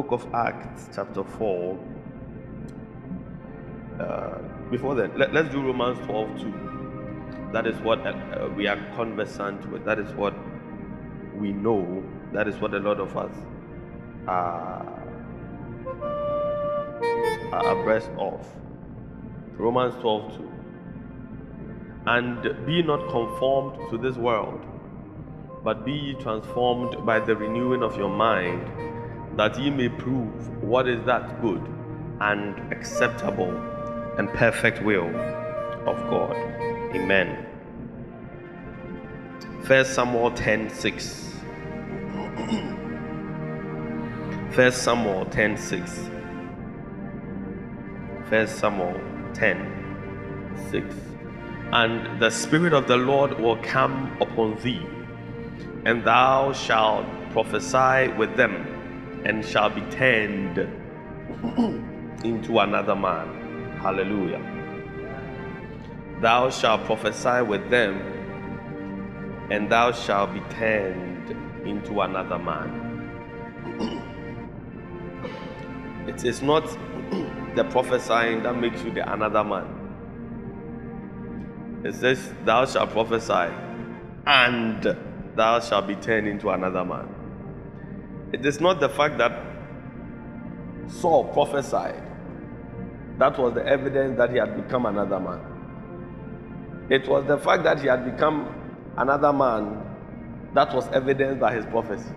book of Acts, chapter 4. Uh, before that, let, us do Romans 12 too. That is what uh, we are conversant with. That is what we know. That is what a lot of us are, are abreast of. Romans 12 2. And be not conformed to this world, but be transformed by the renewing of your mind, that ye may prove what is that good and acceptable and perfect will of God. Amen. First Samuel 10 6. First Samuel 10 6. First Samuel 10 6. And the Spirit of the Lord will come upon thee, and thou shalt prophesy with them, and shall be turned into another man. Hallelujah. Thou shalt prophesy with them, and thou shalt be turned into another man. It is not the prophesying that makes you the another man. It says, Thou shalt prophesy, and thou shalt be turned into another man. It is not the fact that Saul prophesied that was the evidence that he had become another man. It was the fact that he had become another man that was evidenced by his prophecy.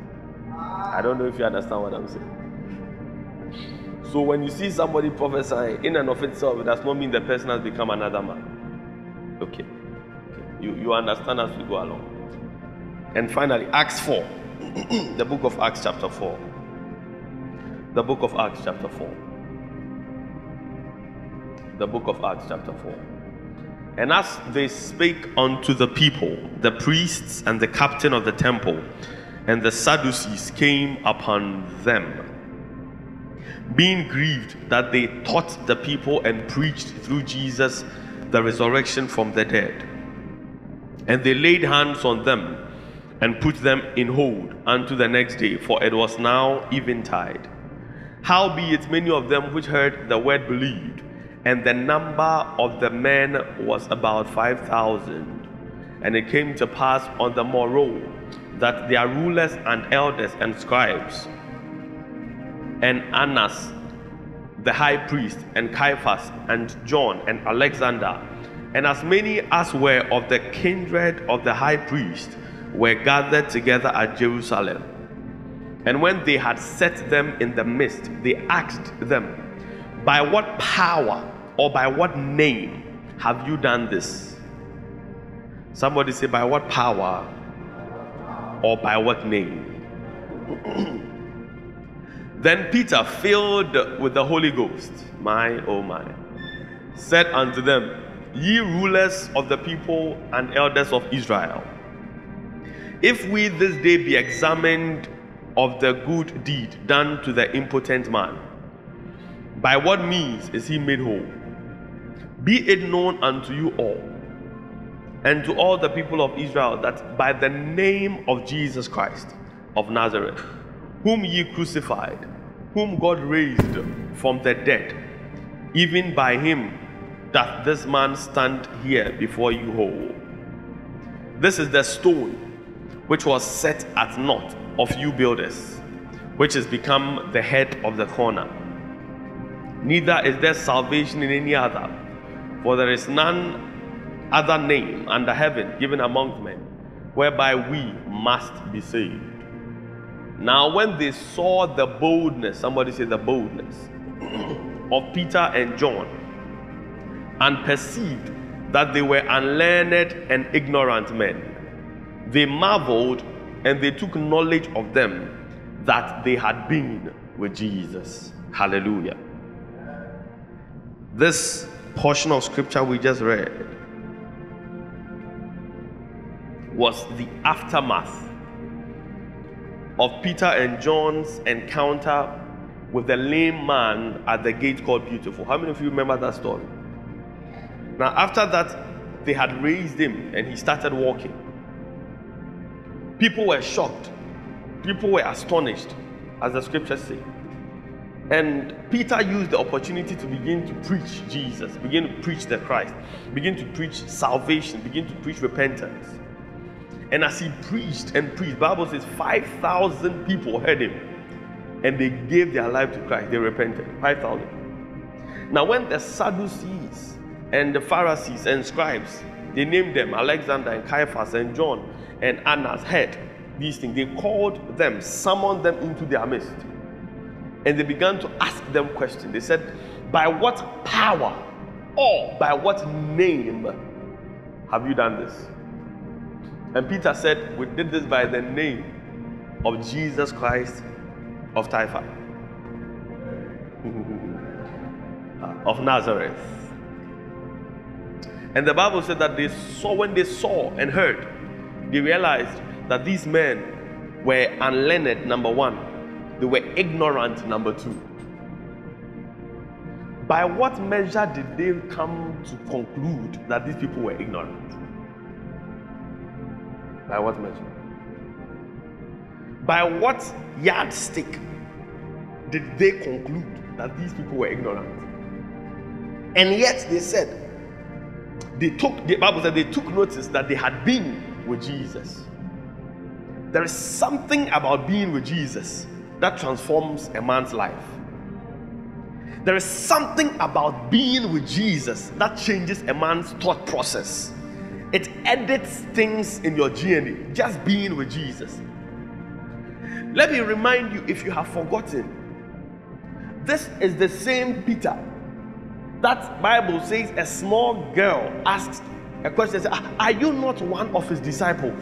I don't know if you understand what I'm saying. So when you see somebody prophesying in and of itself, it does not mean the person has become another man. Okay. You, you understand as we go along. And finally, Acts 4. the book of Acts, chapter 4. The book of Acts, chapter 4. The book of Acts, chapter 4. And as they spake unto the people, the priests and the captain of the temple and the Sadducees came upon them, being grieved that they taught the people and preached through Jesus the resurrection from the dead. And they laid hands on them and put them in hold unto the next day, for it was now eventide. Howbeit, many of them which heard the word believed, and the number of the men was about five thousand. And it came to pass on the morrow that their rulers and elders and scribes, and Annas the high priest, and Caiaphas, and John, and Alexander, and as many as were of the kindred of the high priest, were gathered together at Jerusalem. And when they had set them in the midst, they asked them, By what power or by what name have you done this? Somebody say, By what power or by what name? Then Peter, filled with the Holy Ghost, my oh my, said unto them, Ye rulers of the people and elders of Israel, if we this day be examined of the good deed done to the impotent man, by what means is he made whole? Be it known unto you all and to all the people of Israel that by the name of Jesus Christ of Nazareth, whom ye crucified, whom God raised from the dead, even by him doth this man stand here before you whole. This is the stone which was set at naught of you builders, which has become the head of the corner. Neither is there salvation in any other, for there is none other name under heaven given among men whereby we must be saved. Now, when they saw the boldness, somebody say the boldness of Peter and John, and perceived that they were unlearned and ignorant men, they marveled and they took knowledge of them that they had been with Jesus. Hallelujah. This portion of scripture we just read was the aftermath of Peter and John's encounter with the lame man at the gate called Beautiful. How many of you remember that story? Now, after that, they had raised him and he started walking. People were shocked People were astonished, as the scriptures say. And Peter used the opportunity to begin to preach Jesus, begin to preach the Christ, begin to preach salvation, begin to preach repentance. And as he preached and preached, Bible says 5,000 people heard him and they gave their life to Christ. They repented. 5,000. Now, when the Sadducees and the Pharisees and scribes, they named them Alexander and Caiaphas and John and Annas, heard these things. They called them, summoned them into their midst and they began to ask them questions. They said, By what power or by what name have you done this? And Peter said, We did this by the name of Jesus Christ of Typhon, of Nazareth. And the Bible said that they saw, when they saw and heard, they realized that these men were unlearned, number one, they were ignorant, number two. By what measure did they come to conclude that these people were ignorant? By what measure? By what yardstick did they conclude that these people were ignorant? And yet they said, they took, the Bible said they took notice that they had been with Jesus. There is something about being with Jesus that transforms a man's life. There is something about being with Jesus that changes a man's thought process. It edits things in your DNA, just being with Jesus. Let me remind you if you have forgotten, this is the same Peter that Bible says a small girl asked a question, said, ah, Are you not one of his disciples?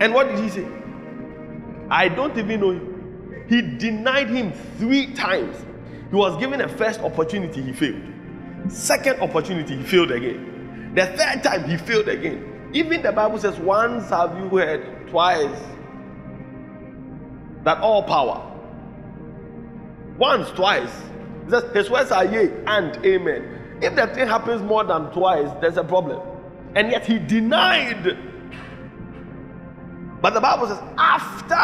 And what did he say? I don't even know him. He denied him three times. He was given a first opportunity, he failed. Second opportunity, he failed again. The third time, he failed again. Even the Bible says, Once have you heard, twice, that all power. Once, twice. He says, His words are yea and amen. If the thing happens more than twice, there's a problem. And yet he denied but the Bible says, after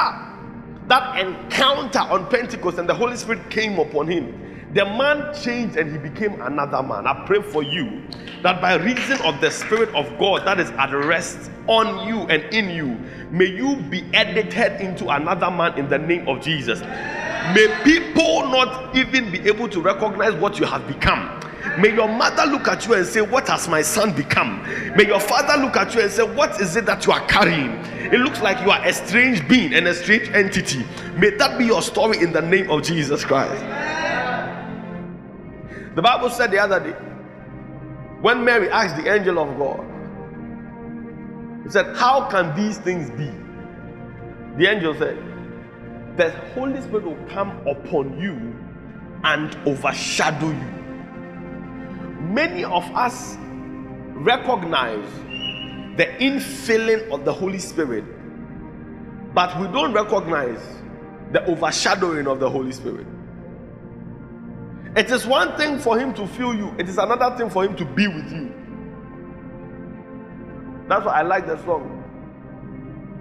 that encounter on Pentecost and the Holy Spirit came upon him, the man changed and he became another man. I pray for you that by reason of the Spirit of God that is at rest on you and in you, may you be edited into another man in the name of Jesus. May people not even be able to recognize what you have become May your mother look at you and say, What has my son become? May your father look at you and say, What is it that you are carrying? It looks like you are a strange being and a strange entity. May that be your story in the name of Jesus Christ. The Bible said the other day, when Mary asked the angel of God, he said, How can these things be? The angel said, The Holy Spirit will come upon you and overshadow you many of us recognize the infilling of the Holy Spirit, but we don't recognize the overshadowing of the Holy Spirit. It is one thing for Him to fill you, it is another thing for Him to be with you. That's why I like the song.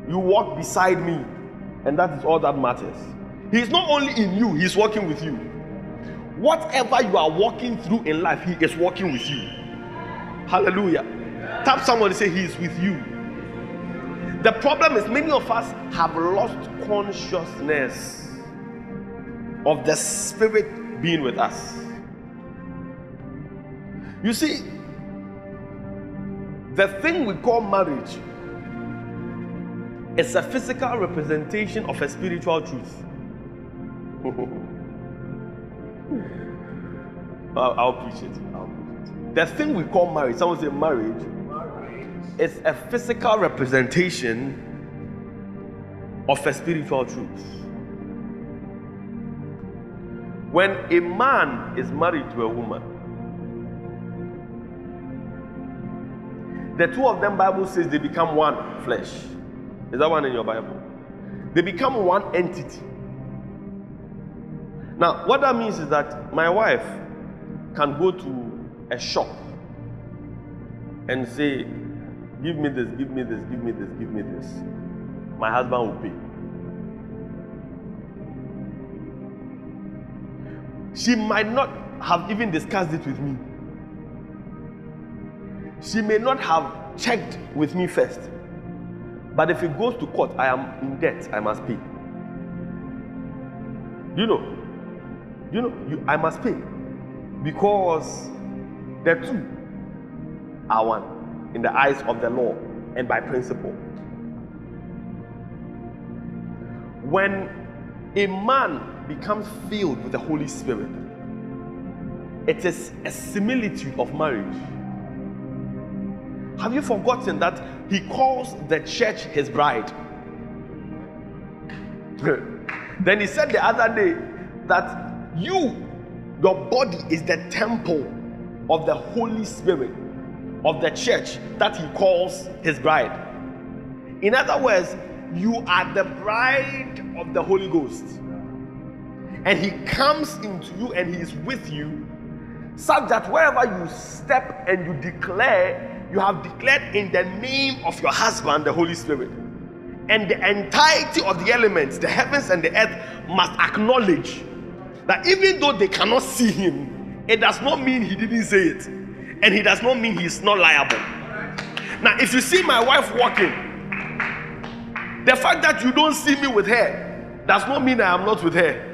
You walk beside me, and that is all that matters. He's not only in you, He's working with you. Whatever you are walking through in life, He is walking with you. Hallelujah. Tap someone and say, He is with you. The problem is, many of us have lost consciousness of the Spirit being with us. You see, the thing we call marriage is a physical representation of a spiritual truth. I'll, I'll preach it. I'll preach it. The thing we call marriage, someone say marriage, is a physical representation of a spiritual truth. When a man is married to a woman, the two of them, Bible says they become one flesh. Is that one in your Bible? They become one entity. Now, what that means is that my wife can go to a shop and say, Give me this, give me this, give me this, give me this. my husband will pay. She might not have even discussed it with me. She may not have checked with me first. But if it goes to court, I am in debt, I must pay. You know, you know, you, I must pay because the two are one in the eyes of the law and by principle. When a man becomes filled with the Holy Spirit, it is a similitude of marriage. Have you forgotten that he calls the church his bride? then he said the other day that you, your body, is the temple of the Holy Spirit of the church that he calls his bride. In other words, you are the bride of the Holy Ghost. And he comes into you and he is with you, such that wherever you step and you declare, you have declared in the name of your husband, the Holy Spirit. And the entirety of the elements, the heavens and the earth, must acknowledge that even though they cannot see him, it does not mean he didn't say it. And he does not mean he's not liable. Now, if you see my wife walking, the fact that you don't see me with her does not mean I am not with her.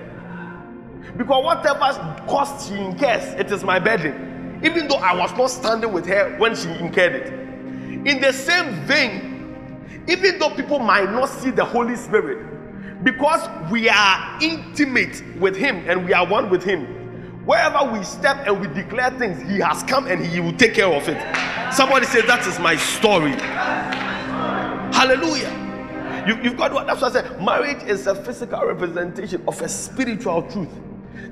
Because whatever cost she incurs, it is my burden even though I was not standing with her when she incurred it. In the same vein, even though people might not see the Holy Spirit, because we are intimate with Him and we are one with Him, wherever we step and we declare things, He has come and He will take care of it. Somebody say, That is my story. Hallelujah. You, have got what that's what I said. Marriage is a physical representation of a spiritual truth.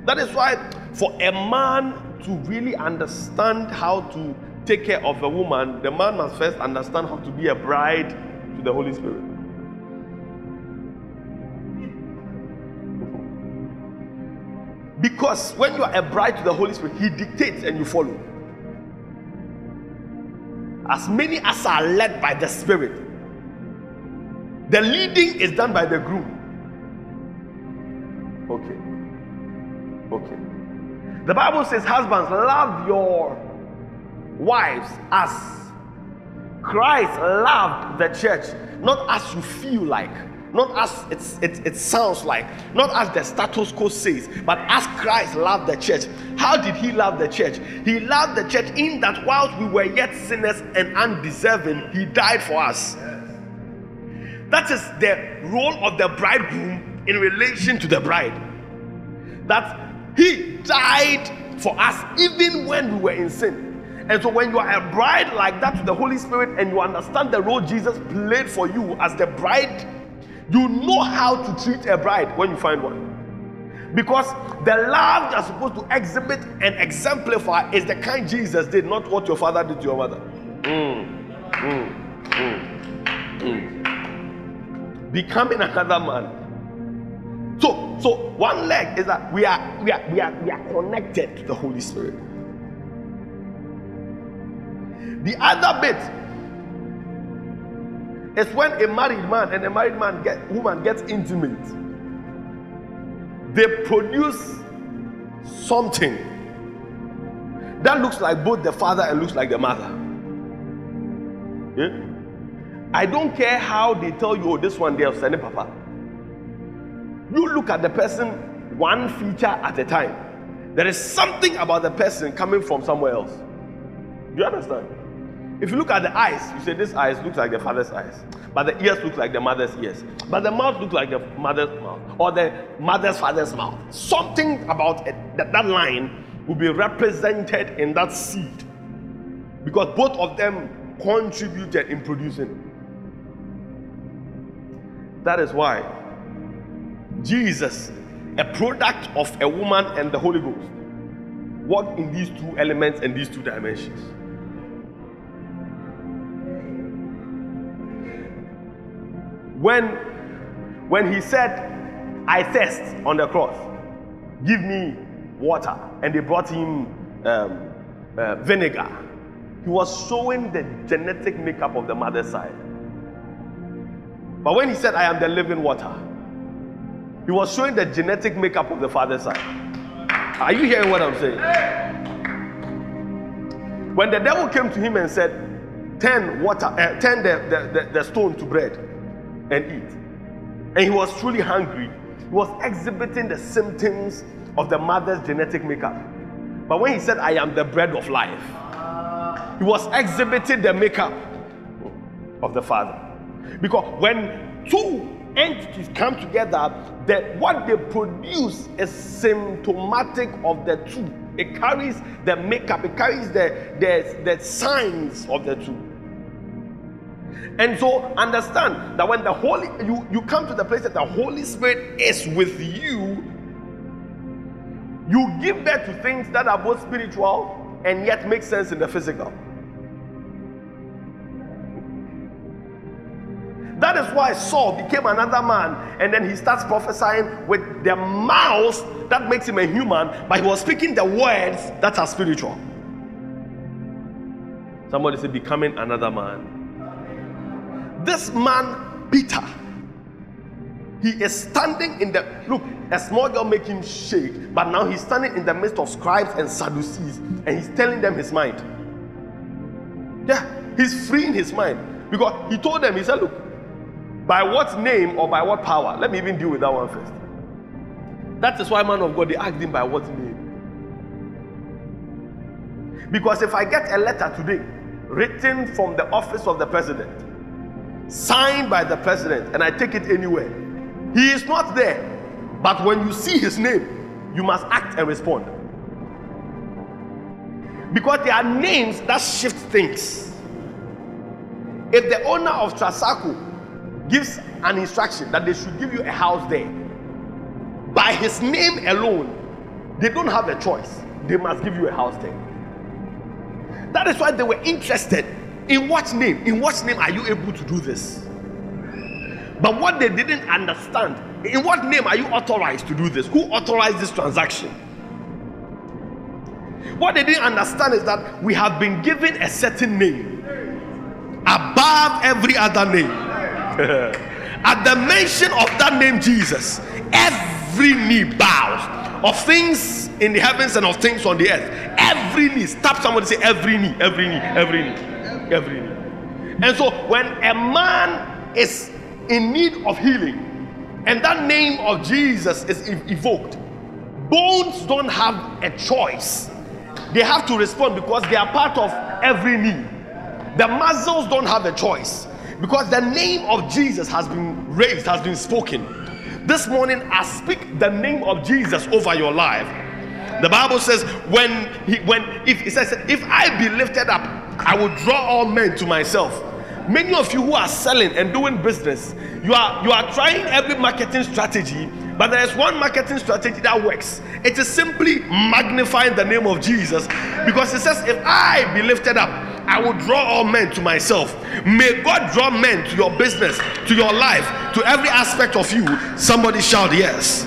That is why, for a man to really understand how to take care of a woman, the man must first understand how to be a bride to the Holy Spirit. Because when you are a bride to the Holy Spirit, He dictates and you follow. As many as are led by the Spirit, the leading is done by the groom. Okay. Okay. The Bible says, Husbands, love your wives as Christ loved the church, not as you feel like, not as it, it sounds like, not as the status quo says, but as Christ loved the church. How did he love the church? He loved the church in that whilst we were yet sinners and undeserving, he died for us. That is the role of the bridegroom in relation to the bride. That he died for us even when we were in sin. And so, when you are a bride like that to the Holy Spirit and you understand the role Jesus played for you as the bride, you know how to treat a bride when you find one. Because the love you're supposed to exhibit and exemplify is the kind Jesus did, not what your father did to your mother. Mm, mm, mm, mm. Becoming another man so, so one leg is that we are we are we are we are connected to the Holy Spirit. The other bit is when a married man and a married man get woman gets intimate. They produce something that looks like both the father and looks like the mother. Yeah? I don't care how they tell you, oh, this one they have sent papa. You look at the person one feature at a time. There is something about the person coming from somewhere else. Do you understand? If you look at the eyes, you say this eyes looks like the father's eyes, but the ears look like the mother's ears, but the mouth looks like the mother's mouth, or the mother's father's mouth. Something about it, that, that line will be represented in that seed because both of them contributed in producing. That is why Jesus, a product of a woman and the Holy Ghost, worked in these two elements and these two dimensions. When, when he said, I thirst on the cross, give me water, and they brought him um, uh, vinegar, he was showing the genetic makeup of the mother's side. But when he said, I am the living water, he was showing the genetic makeup of the father's side. Are you hearing what I'm saying? When the devil came to him and said, Turn water, uh, turn the, the, the, the stone to bread and eat. And he was truly hungry. He was exhibiting the symptoms of the mother's genetic makeup. But when he said, I am the bread of life, he was exhibiting the makeup of the father. Because when two entities come together, that what they produce is symptomatic of the two. It carries the makeup, it carries the, the, the signs of the two. And so understand that when the Holy you, you come to the place that the Holy Spirit is with you, you give birth to things that are both spiritual and yet make sense in the physical. That is why Saul became another man and then he starts prophesying with the mouth that makes him a human, but he was speaking the words that are spiritual. Somebody said, becoming another man. This man, Peter, he is standing in the look, a small girl make him shake, but now he's standing in the midst of scribes and Sadducees and he's telling them his mind. Yeah, he's freeing his mind because he told them, he said, Look, by what name or by what power? Let me even deal with that one first. That is why, man of God, they asked him by what name. Because if I get a letter today written from the office of the president, signed by the president, and I take it anywhere, he is not there. But when you see his name, you must act and respond. Because there are names that shift things. If the owner of Trasacco gives an instruction that they should give you a house there, by his name alone, they don't have a choice. They must give you a house there. That is why they were interested in what name? In what name are you able to do this? But what they didn't understand, in what name are you authorized to do this? Who authorized this transaction? What they didn't understand is that we have been given a certain name above every other name. At the mention of that name, Jesus, every knee bows of things in the heavens and of things on the earth. Every knee. Stop somebody say, every knee, every knee, every knee, every knee. And so, when a man is in need of healing and that name of Jesus is evoked, bones don't have a choice. They have to respond because they are part of every knee. The muscles don't have a choice because the name of Jesus has been raised, has been spoken. This morning, I speak the name of Jesus over your life. The Bible says, when he when if it says, if I be lifted up, I will draw all men to myself. Many of you who are selling and doing business, you are you are trying every marketing strategy, but there is one marketing strategy that works. It is simply magnifying the name of Jesus because it says, if I be lifted up, I will draw all men to myself. May God draw men to your business, to your life, to every aspect of you. Somebody shout yes.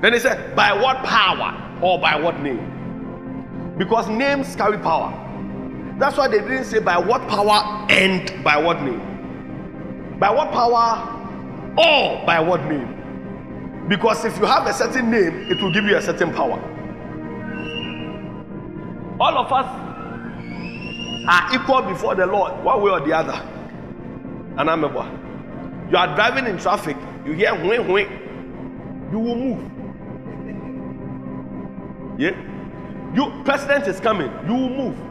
Then he said, by what power or by what name? Because names carry power. That's why they didn't say by what power and by what name. By what power or by what name? Because if you have a certain name, it will give you a certain power. All of us are equal before the Lord, one way or the other. And I'm a you are driving in traffic, you hear when when you will move. Yeah, you president is coming, you will move.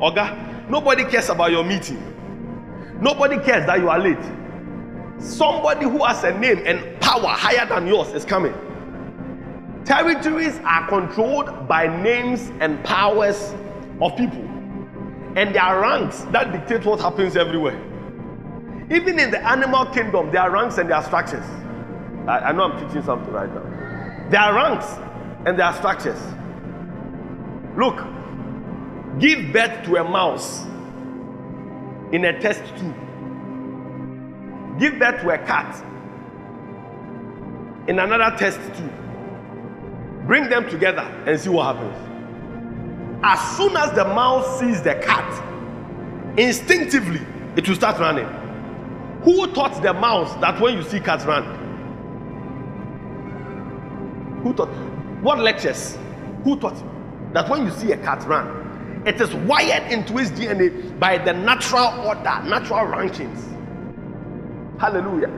Oga, nobody cares about your meeting. Nobody cares that you are late. Somebody who has a name and power higher than yours is coming. Territories are controlled by names and powers of people and there are ranks that dictate what happens everywhere. Even in the animal kingdom, there are ranks and there are structures. I, I know I'm teaching something right now. There are ranks and there are structures. Look, give birth to a mouse in a test tube. Give birth to a cat in another test tube. Bring them together and see what happens. As soon as the mouse sees the cat, instinctively it will start running. Who taught the mouse that when you see cats run? Who taught? What lectures? Who taught that when you see a cat run, it is wired into his DNA by the natural order, natural rankings. Hallelujah.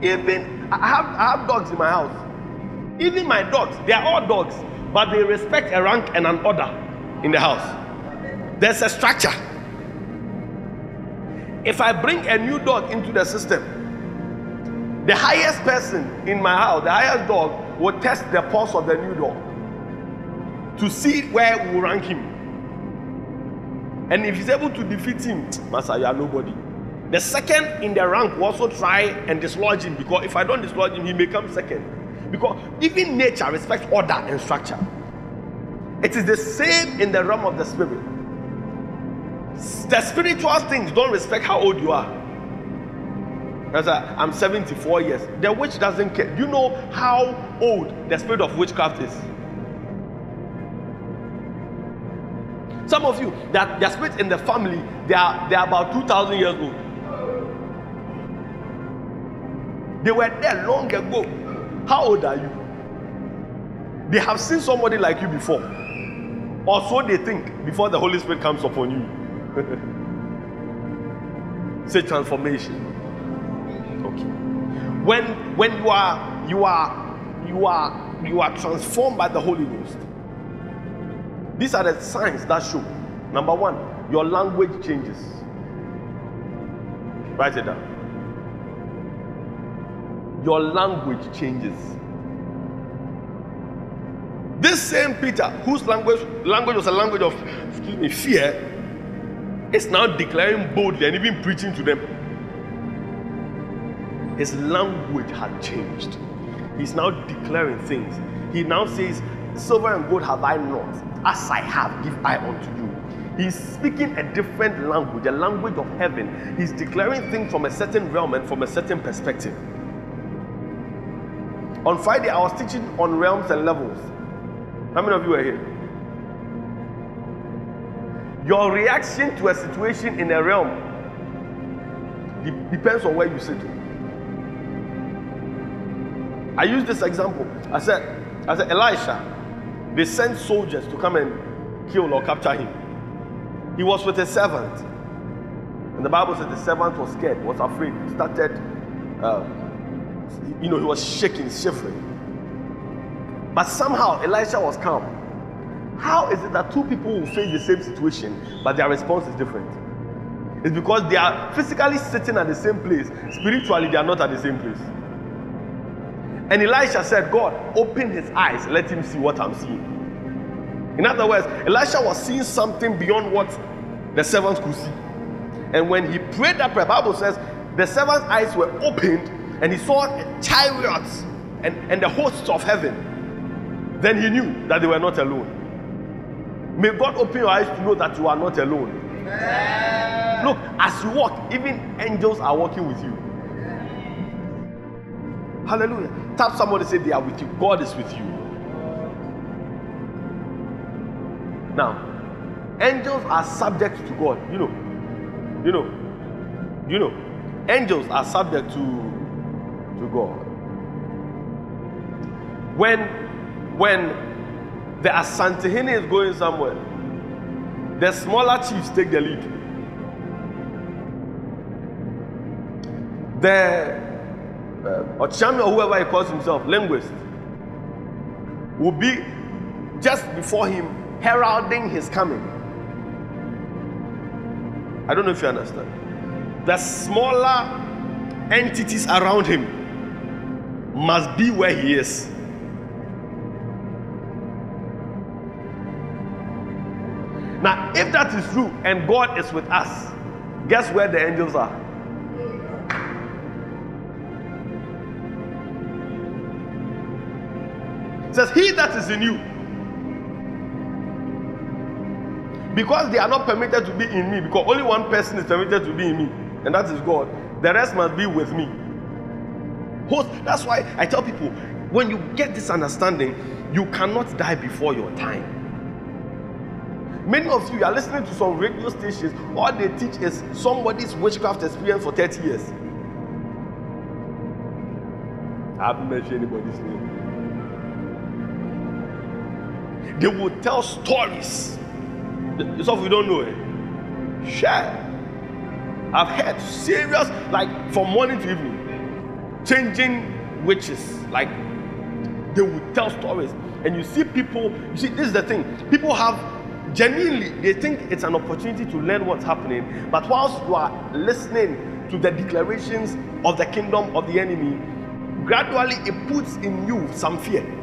Even I have I have dogs in my house. Even my dogs, they are all dogs, but they respect a rank and an order in the house. There's a structure. If I bring a new dog into the system, the highest person in my house, the highest dog, will test the pulse of the new dog to see where we rank him. And if he's able to defeat him, Master, you are nobody. The second in the rank will also try and dislodge him because if I don't dislodge him, he may come second. Because even nature respects order and structure. It is the same in the realm of the spirit. The spiritual things don't respect how old you are. As I, I'm 74 years. The witch doesn't care. Do you know how old the spirit of witchcraft is? Some of you, that their spirit in the family, they are they are about 2,000 years old. They were there long ago. How old are you? They have seen somebody like you before. Or so they think before the Holy Spirit comes upon you. Say transformation. Okay. When when you are you are you are you are transformed by the Holy Ghost. These are the signs that show. Number one, your language changes. Write it down. Your language changes. This same Peter, whose language language was a language of excuse me, fear, is now declaring boldly and even preaching to them. His language had changed. He's now declaring things. He now says, Silver and gold have I not, as I have, give I unto you. He's speaking a different language, a language of heaven. He's declaring things from a certain realm and from a certain perspective. On Friday, I was teaching on realms and levels. How many of you are here? Your reaction to a situation in a realm de- depends on where you sit. I use this example. I said, I said, Elisha, they sent soldiers to come and kill or capture him. He was with a servant. And the Bible said the servant was scared, was afraid, he started, uh, you know, he was shaking, shivering. But somehow Elisha was calm. How is it that two people will face the same situation, but their response is different? It's because they are physically sitting at the same place, spiritually, they are not at the same place. And Elisha said, God, open his eyes, let him see what I'm seeing. In other words, Elisha was seeing something beyond what the servants could see. And when he prayed that prayer, Bible says the servant's eyes were opened and he saw chariots and, and the hosts of heaven. Then he knew that they were not alone. May God open your eyes to know that you are not alone. Amen. Look, as you walk, even angels are walking with you. Hallelujah. Tap somebody say they are with you. God is with you. Now, angels are subject to God. You know. You know. You know. Angels are subject to, to God. When when the Asantehene is going somewhere. The smaller chiefs take the lead. The uh, Okyeame or whoever he calls himself, linguist, will be just before him heralding his coming. I don't know if you understand. The smaller entities around him must be where he is. Now, if that is true and God is with us, guess where the angels are? Says, He that is in you. Because they are not permitted to be in me, because only one person is permitted to be in me, and that is God. The rest must be with me. Host, That's why I tell people when you get this understanding, you cannot die before your time. Many of you are listening to some radio stations, all they teach is somebody's witchcraft experience for 30 years. I haven't mentioned anybody's name. They will tell stories. Some of you don't know it. Share. I've heard serious, like from morning to evening, changing witches. Like they will tell stories. And you see people, you see, this is the thing. People have genuinely, they think it's an opportunity to learn what's happening. But whilst you are listening to the declarations of the kingdom of the enemy, gradually it puts in you some fear.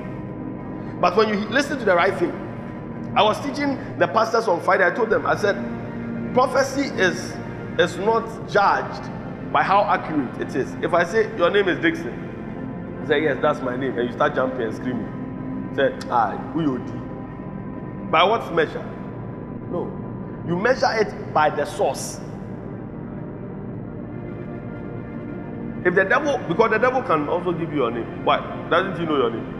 But when you listen to the right thing, I was teaching the pastors on Friday. I told them, I said, prophecy is, is not judged by how accurate it is. If I say your name is Dixon, you say, Yes, that's my name, and you start jumping and screaming. Say, Ah, who you do? By what measure? No. You measure it by the source. If the devil, because the devil can also give you your name. Why? Doesn't he know your name?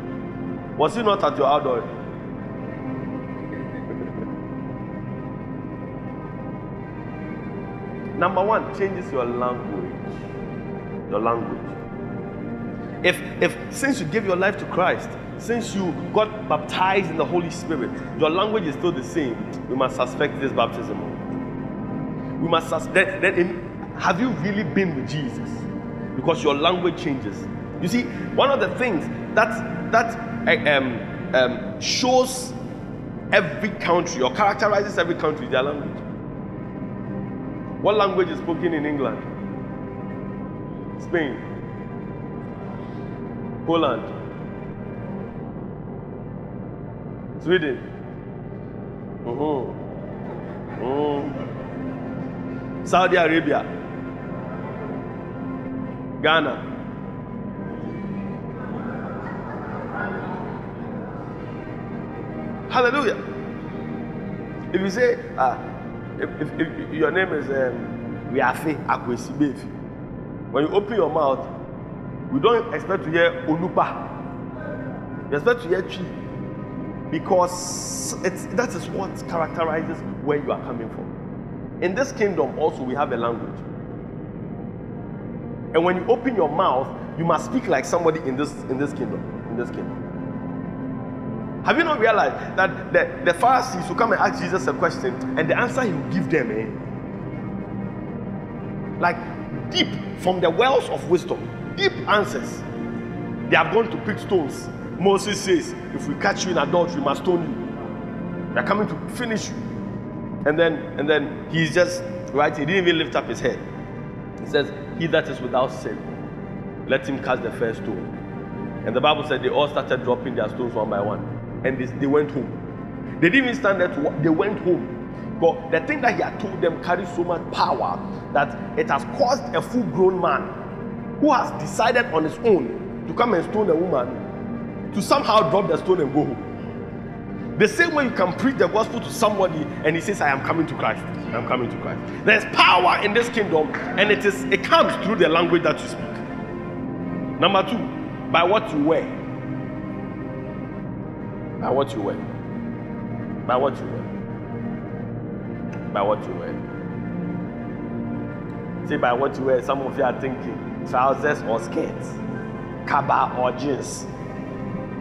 Was he not at your outdoor? Number one, changes your language. Your language. If if since you gave your life to Christ, since you got baptized in the Holy Spirit, your language is still the same, we must suspect this baptism. We must suspect then in, have you really been with Jesus? because your language changes. You see, one of the things that that um, um, shows every country or characterizes every country their language. What language is spoken in England? Spain, Poland, Sweden. Mm-hmm. Mm. Saudi Arabia. Ghana. Hallelujah. If you say, uh, if, if, if your name is um, Riafe when you open your mouth, we don't expect to hear Olupa. We expect to hear Twi. Because that is what characterizes where you are coming from. In this kingdom, also, we have a language. And when you open your mouth, you must speak like somebody in this in this kingdom. In this kingdom. Have you not realized that the, the Pharisees will come and ask Jesus a question, and the answer he will give them, eh? Like deep from the wells of wisdom, deep answers. They have gone to pick stones. Moses says, if we catch you in adultery, we must stone you. They're coming to finish you. And then and then he's just right, he didn't even lift up his head. He says, he that is without sin, let him cast the first stone. And the Bible said they all started dropping their stones one by one. And they, they went home. They didn't even stand there to they went home. But the thing that he had told them carries so much power that it has caused a full grown man who has decided on his own to come and stone a woman to somehow drop the stone and go home. The same way you can preach the gospel to somebody and he says, I am coming to Christ. I'm coming to Christ. There's power in this kingdom, and it is it comes through the language that you speak. Number two, by what you wear. By what you wear. By what you wear. By what you wear. See, by what you wear, some of you are thinking trousers or skirts, kaba or jeans.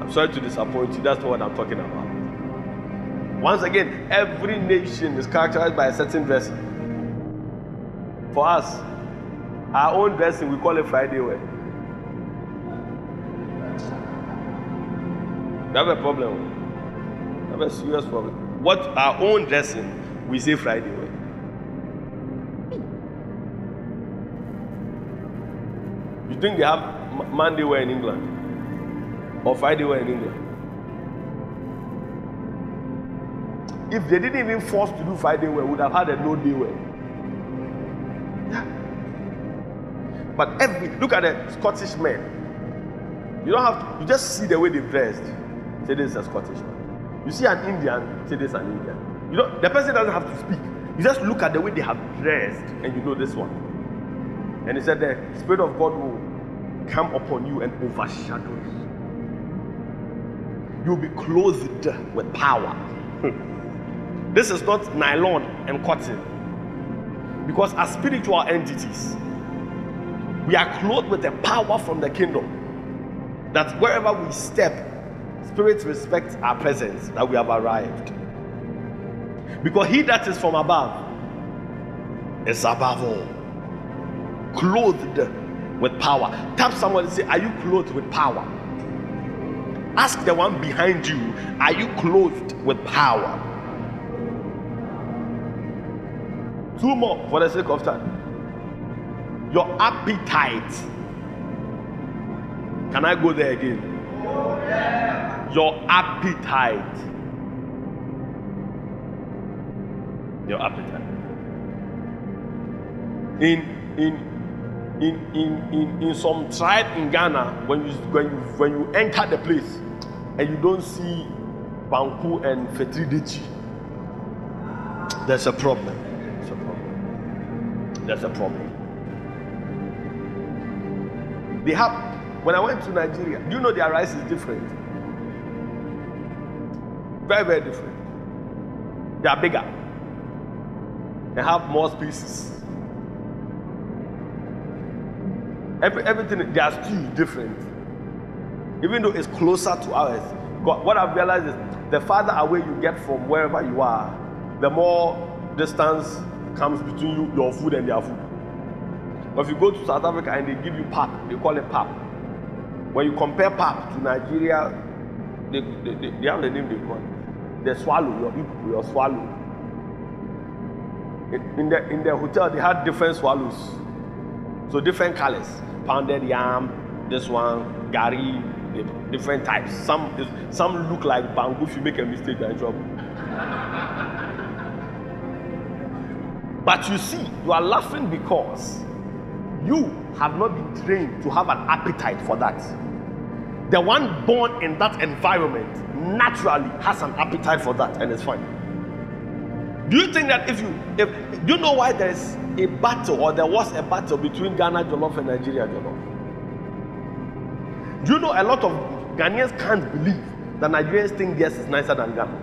I'm sorry to disappoint you. That's not what I'm talking about. Once again, every nation is characterized by a certain dressing. For us, our own dressing, we call it Friday wear. We have a problem. Have a serious problem. What our own dressing, we say Friday wear. You think they have Monday wear in England? Or Friday wear in England? If they didn't even force to do Friday wear, would have had a no day wear. Yeah. But every look at the Scottish men. You don't have to, you just see the way they've dressed. Say this is a Scottish man. You see an Indian, say this is an Indian. You know the person doesn't have to speak. You just look at the way they have dressed and you know this one. And he said the Spirit of God will come upon you and overshadow you. You'll be clothed with power. This is not nylon and cotton. Because as spiritual entities, we are clothed with the power from the kingdom that wherever we step, spirits respect our presence, that we have arrived. Because he that is from above is above all, clothed with power. Tap someone and say, Are you clothed with power? Ask the one behind you, Are you clothed with power? Two more for the sake of time your appetite. Can I go there again? Your appetite. Your appetite. In in in in in, in some tribe in Ghana, when you when you when you enter the place and you don't see Banku and Fetri there's a problem. There's a problem. There's a problem. They have, when I went to Nigeria, do you know their rice is different? Very, very different. They are bigger. They have more species. Every, everything, their stew is different. Even though it's closer to ours. God, what I've realized is the farther away you get from wherever you are, the more distance comes between you, your food and their food. But if you go to South Africa and they give you pap, they call it pap. When you compare pap to Nigeria, they, they, they, they have the name they call it. The swallow, your, people, your swallow. In, the, in the hotel, they had different swallows. So different colors. Pounded yam, this one, gari, different types. Some, some look like bamboo. If you make a mistake, you're in trouble. But you see, you are laughing because you have not been trained to have an appetite for that. The one born in that environment naturally has an appetite for that and it's fine. Do you think that if you, if, do you know why there is a battle or there was a battle between Ghana Jollof and Nigeria Jollof? Do you know a lot of Ghanaians can't believe that Nigerians think theirs is nicer than Ghana?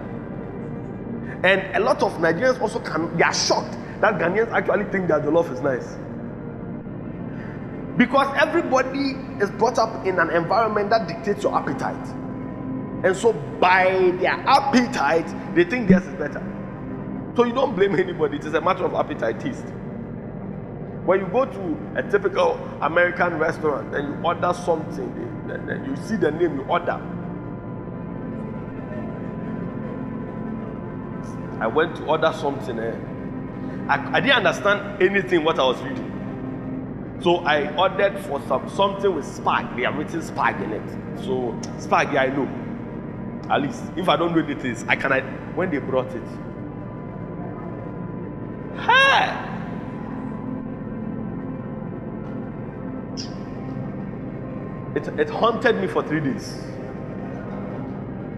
And a lot of Nigerians also can, they are shocked that Ghanaians actually think their Jollof is nice. Because everybody is brought up in an environment that dictates your appetite. And so, by their appetite, they think theirs is better. So, you don't blame anybody, it is a matter of appetite taste. When you go to a typical American restaurant and you order something, you see the name you order. I went to order something. Eh? I, I didn't understand anything what I was reading. So I ordered for some something with spag. They have written spag in it. So spag, yeah, I know. At least if I don't know the things, I can. I, when they brought it, hey. It, it haunted me for three days.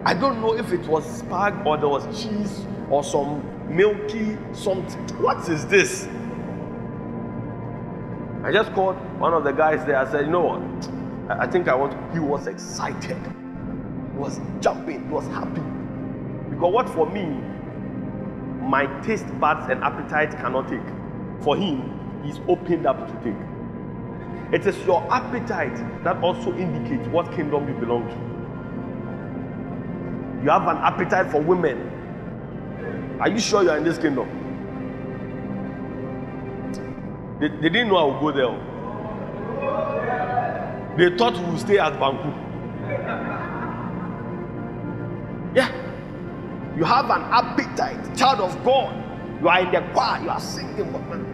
I don't know if it was spag or there was cheese or some milky something. What is this? I just called one of the guys there. I said, you know what? I think I want. He was excited. He was jumping. He was happy. Because what for me, my taste buds and appetite cannot take. For him, he's opened up to take. It is your appetite that also indicates what kingdom you belong to. You have an appetite for women. Are you sure you are in this kingdom? They, they didn't know I would go there. They thought we would stay at Banku. Yeah. You have an appetite, child of God. You are in the choir, you are singing.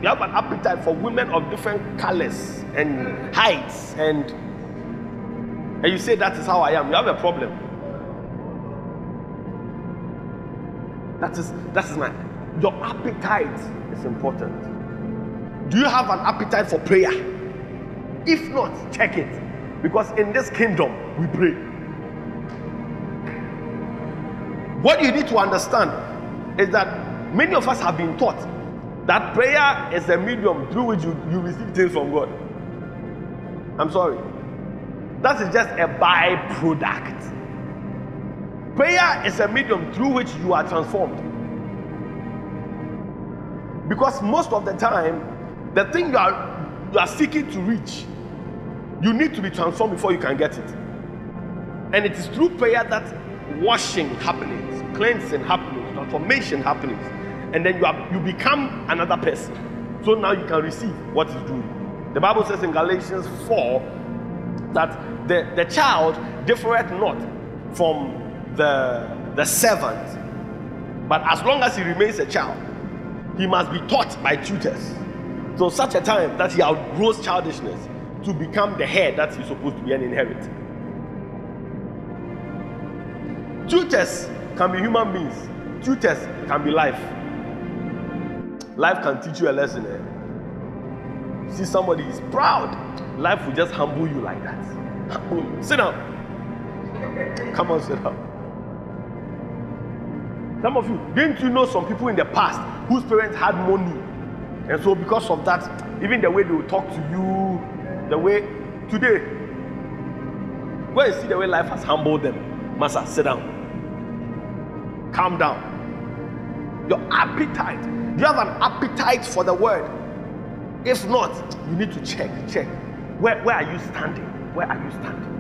You have an appetite for women of different colors and heights, and and you say that is how I am. You have a problem. That is that is my your appetite is important. Do you have an appetite for prayer? If not, check it. Because in this kingdom, we pray. What you need to understand is that many of us have been taught that prayer is a medium through which you, you receive things from God. I'm sorry. That is just a byproduct. Prayer is a medium through which you are transformed. Because most of the time, the thing you are, you are seeking to reach, you need to be transformed before you can get it. And it is through prayer that washing happens, cleansing happens, transformation happens. And then you, are, you become another person. So now you can receive what is due. The Bible says in Galatians 4 that the, the child differeth not from the, the servant, but as long as he remains a child, he must be taught by tutors. So such a time that he outgrows childishness to become the head that he's supposed to be and inherit. Tutors can be human beings. Tutors can be life. Life can teach you a lesson. Eh? See somebody is proud, life will just humble you like that. sit down. Come on, sit down. Some of you, didn't you know some people in the past whose parents had money? And so, because of that, even the way they will talk to you, the way today, go and see the way life has humbled them. Master, sit down. Calm down. Your appetite. Do you have an appetite for the word? If not, you need to check. Check. Where, where are you standing? Where are you standing?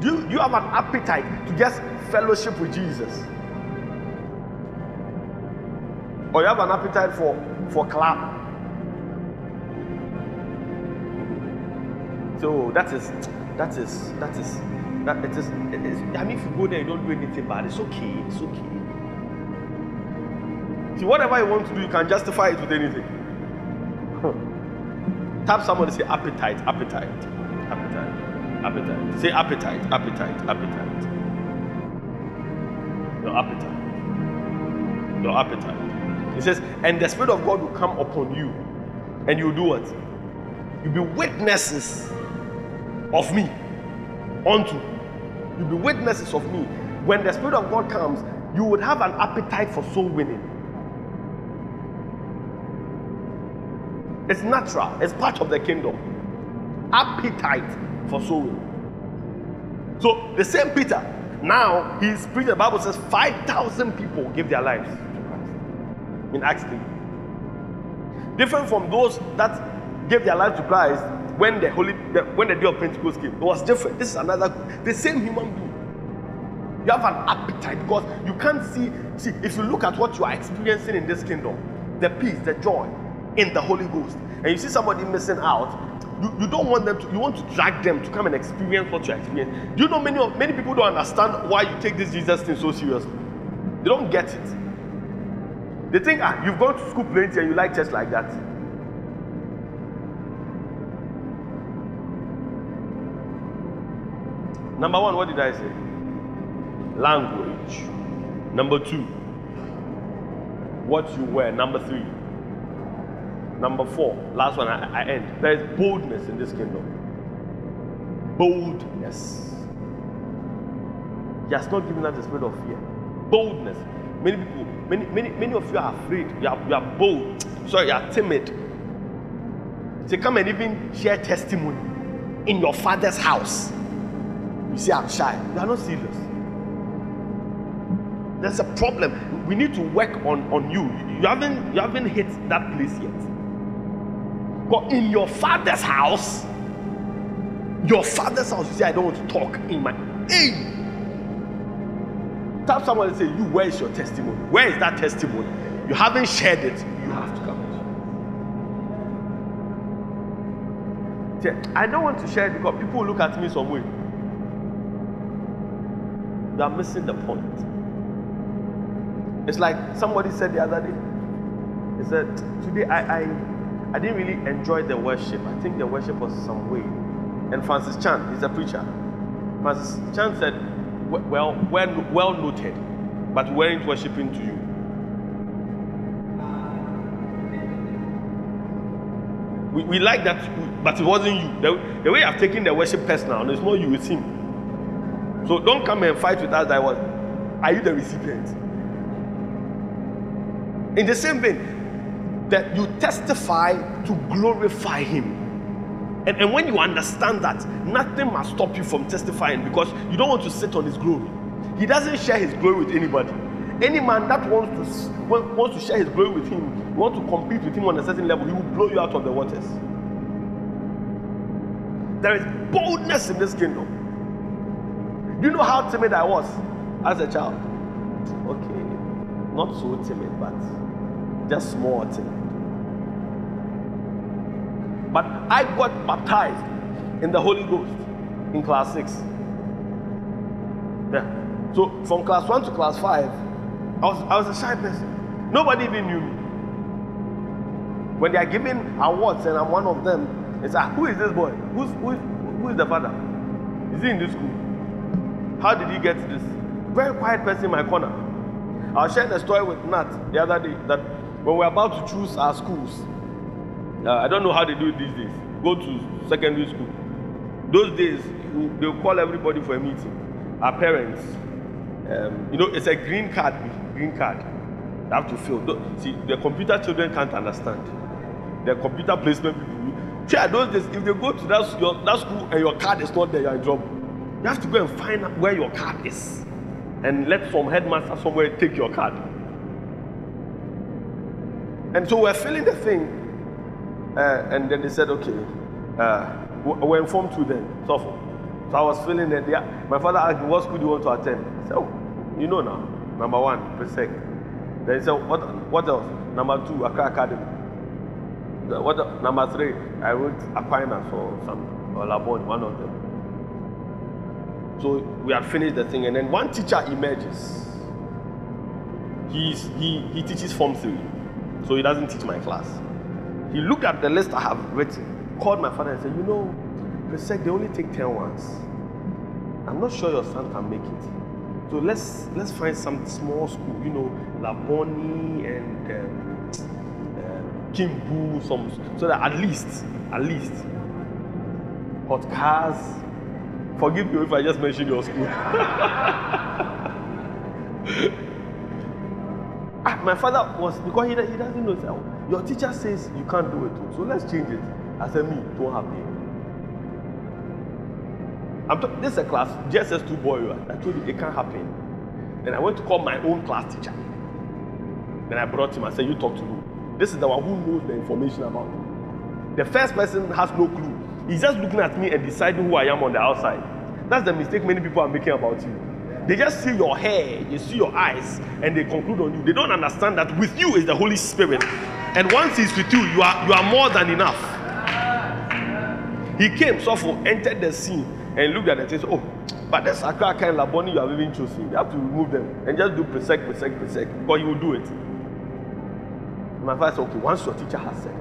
Do you, do you have an appetite to just fellowship with Jesus? Or you have an appetite for, for club? So that is that is that is that it is, it is, I mean, if you go there, you don't do anything bad. It's okay. It's okay. See, whatever you want to do, you can justify it with anything. Tap somebody, say appetite, appetite, appetite, appetite. Say appetite, appetite, appetite. Your appetite. Your appetite. He says, and the Spirit of God will come upon you, and you'll do what? You'll be witnesses of me unto You'll be witnesses of me. When the Spirit of God comes, you would have an appetite for soul winning. It's natural, it's part of the kingdom. Appetite for soul winning. So the same Peter, now he's preaching, the Bible says 5,000 people give their lives in Acts 3. Different from those that gave their lives to Christ when the holy the, when the day of Pentecost came. It was different. This is another the same human being. You have an appetite because you can't see. See, if you look at what you are experiencing in this kingdom, the peace, the joy in the Holy Ghost, and you see somebody missing out, you, you don't want them to, you want to drag them to come and experience what you're experiencing. Do you know many of many people don't understand why you take this Jesus thing so seriously? They don't get it. They think, ah, you've gone to school plenty and you like church like that. Number one, what did I say? Language. Number two, what you wear. Number three. Number four, last one, I, I end. There is boldness in this kingdom. Boldness. He has not given us the spirit of fear. Boldness. Many people, many, many, many of you are afraid. You are, you are bold. Sorry, you are timid. Say, come and even share testimony in your father's house. You say, I'm shy. You are not serious. There's a problem. We need to work on, on you. You haven't you haven't hit that place yet. But in your father's house, your father's house, you say, I don't want to talk in my hey. Tap someone and say, You, where is your testimony? Where is that testimony? You haven't shared it. You have to come. I don't want to share it because people look at me some way. You are missing the point. It's like somebody said the other day. He said, Today I, I, I didn't really enjoy the worship. I think the worship was some way. And Francis Chan, he's a preacher. Francis Chan said, Well, well, well noted, but we weren't worshiping to you. We, we like that, but it wasn't you. The, the way I've taken the worship personal, it's not you, it's him. So don't come and fight with us that was, are you the recipient? In the same vein, that you testify to glorify him. And, and when you understand that, nothing must stop you from testifying because you don't want to sit on his glory. He doesn't share his glory with anybody. Any man that wants to wants to share his glory with him, wants to compete with him on a certain level, he will blow you out of the waters. There is boldness in this kingdom. Do you know how timid I was as a child? Okay, not so timid, but just small timid. But I got baptized in the Holy Ghost in class six. Yeah. So from class one to class five, I was I was a shy person. Nobody even knew me. When they are giving awards and I'm one of them, it's like, ah, who is this boy? Who's who is, who is the father? Is he in this school? How did he get this? Very quiet person in my corner. I sharing a story with Nat the other day that when we're about to choose our schools, uh, I don't know how they do it these days. Go to secondary school. Those days, they'll call everybody for a meeting. Our parents, um, you know, it's a green card, green card. You have to fill. See, the computer children can't understand. The computer placement people. Yeah, those days, if they go to that, your, that school and your card is not there, you're in trouble. You have to go and find out where your card is and let some headmaster somewhere take your card. And so we're filling the thing, uh, and then they said, okay, uh, we're informed to then. So, so I was feeling that my father asked what school do you want to attend? I said, oh, you know now. Number one, Presec. Then he said, what, what else? Number two, Accra Academy. What, number three, I wrote Aquinas or some, or Labone, one of them. So we had finished the thing, and then one teacher emerges. He's, he, he teaches Form 3, so he doesn't teach my class. He looked at the list I have written called my father and said, You know, Presec, they only take 10 ones. I'm not sure your son can make it. So let's let's find some small school, you know, Labone and um, uh, Kinbu, some so that at least, at least, hot cars. Forgive me if I just mentioned your school. ah, my father was because he, he doesn't know. So your teacher says you can't do it, so let's change it. I said, me, don't have happen. I'm t- this is a class, JSS 2 boy. I told you it can't happen. Then I went to call my own class teacher. Then I brought him. I said, You talk to him. This is the one who knows the information about me. The first person has no clue. He's just looking at me and deciding who I am on the outside. That's the mistake many people are making about you. They just see your hair, they see your eyes, and they conclude on you. They don't understand that with you is the Holy Spirit. And once He's with you, you are, you are more than enough. He came, Sopho, entered the scene and looked at it and said, Oh, but the Accra kind of Labone you have even chosen. You have to remove them and just do presec, presec, presec, because you will do it. My father said, Okay, once your teacher has said,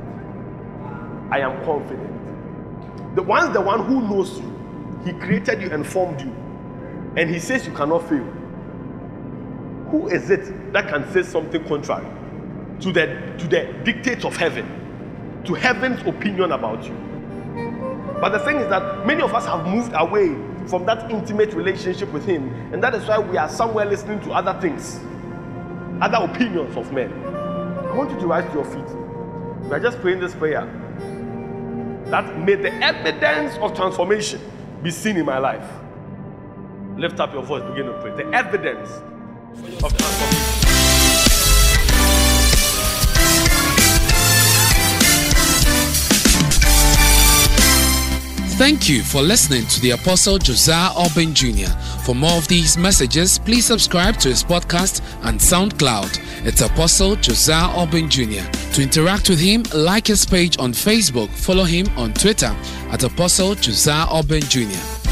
I am confident. The one's the one who knows you, he created you and formed you, and he says you cannot fail. Who is it that can say something contrary to the to the dictates of heaven, to heaven's opinion about you? But the thing is that many of us have moved away from that intimate relationship with Him, and that is why we are somewhere listening to other things, other opinions of men. I want you to rise to your feet. We are just praying this prayer that may the evidence of transformation be seen in my life. Lift up your voice, begin to pray. The evidence of transformation. Thank you for listening to the Apostle Josiah Urban Jr. For more of these messages, please subscribe to his podcast and SoundCloud. It's Apostle Josiah Urban Jr. To interact with him, like his page on Facebook, follow him on Twitter at Apostle Josiah Urban Jr.